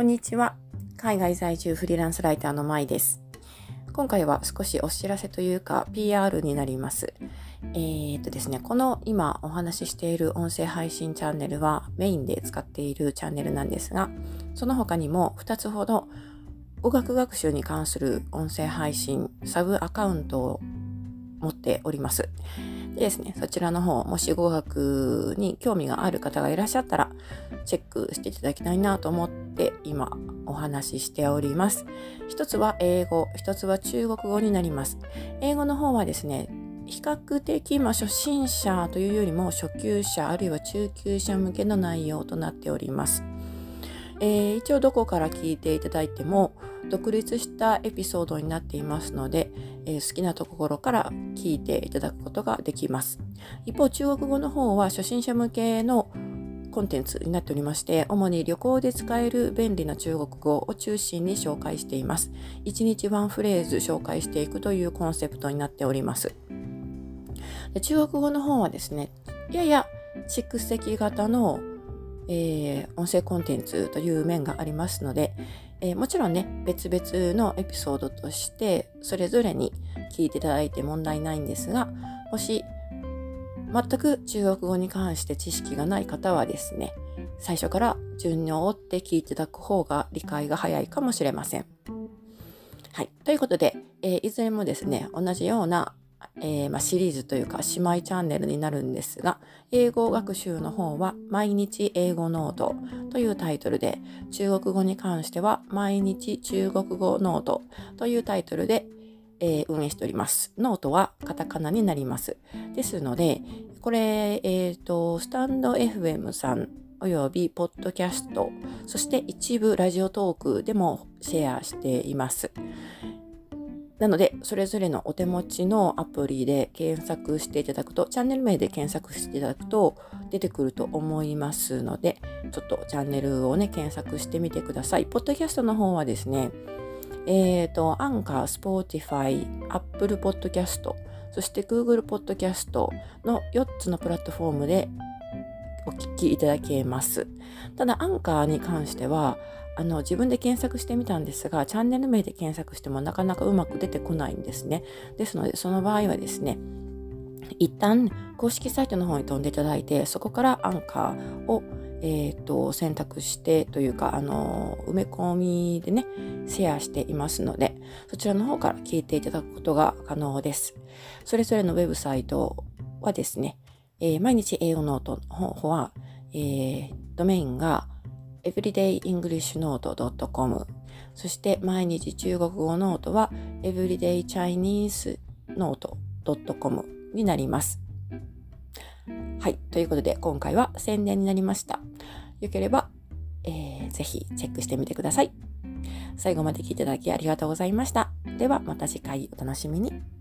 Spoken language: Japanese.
こんにちは。海外在住フリーランスライターのまいです。今回は少しお知らせというか PR になります。えー、っとですね、この今お話ししている音声配信チャンネルはメインで使っているチャンネルなんですが、その他にも2つほど語学学習に関する音声配信サブアカウントを持っております。でですね、そちらの方、もし語学に興味がある方がいらっしゃったら、チェックしていただきたいなと思って今お話ししております。一つは英語、一つは中国語になります。英語の方はですね、比較的、まあ、初心者というよりも初級者あるいは中級者向けの内容となっております。えー、一応どこから聞いていただいても独立したエピソードになっていますので、えー、好きなところから聞いていただくことができます。一方、中国語の方は初心者向けのコンテンツになっておりまして、主に旅行で使える便利な中国語を中心に紹介しています。1日ワンフレーズ紹介していくというコンセプトになっております。で中国語の方はですね、やや蓄積型のえー、音声コンテンツという面がありますので、えー、もちろんね、別々のエピソードとしてそれぞれに聞いていただいて問題ないんですが、もし全く中国語に関して知識がない方はですね、最初から順を追って聞いていただく方が理解が早いかもしれません。はい。ということで、えー、いずれもですね、同じようなえー、まあ、シリーズというか姉妹チャンネルになるんですが、英語学習の方は毎日英語ノートというタイトルで、中国語に関しては毎日中国語ノートというタイトルで、えー、運営しております。ノートはカタカナになります。ですので、これ、え、ー、と、スタンド FM さんおよびポッドキャスト、そして一部ラジオトークでもシェアしています。なので、それぞれのお手持ちのアプリで検索していただくと、チャンネル名で検索していただくと出てくると思いますので、ちょっとチャンネルをね、検索してみてください。ポッドキャストの方はですね、えっ、ー、と、アンカー、スポーティファイ、アップルポッドキャスト、そして Google ポッドキャストの4つのプラットフォームでお聞きいただけます。ただ、アンカーに関しては、あの自分で検索してみたんですが、チャンネル名で検索してもなかなかうまく出てこないんですね。ですので、その場合はですね、一旦公式サイトの方に飛んでいただいて、そこからアンカーをえーと、選択してというか、あの埋め込みでね、シェアしていますので、そちらの方から聞いていただくことが可能です。それぞれのウェブサイトはですね、えー、毎日英語ノートの方は、えー、ドメインが everydayEnglishNote.com そして毎日中国語ノートは everydayChineseNote.com になります。はい。ということで今回は宣伝になりました。よければ、えー、ぜひチェックしてみてください。最後まで聞いていただきありがとうございました。ではまた次回お楽しみに。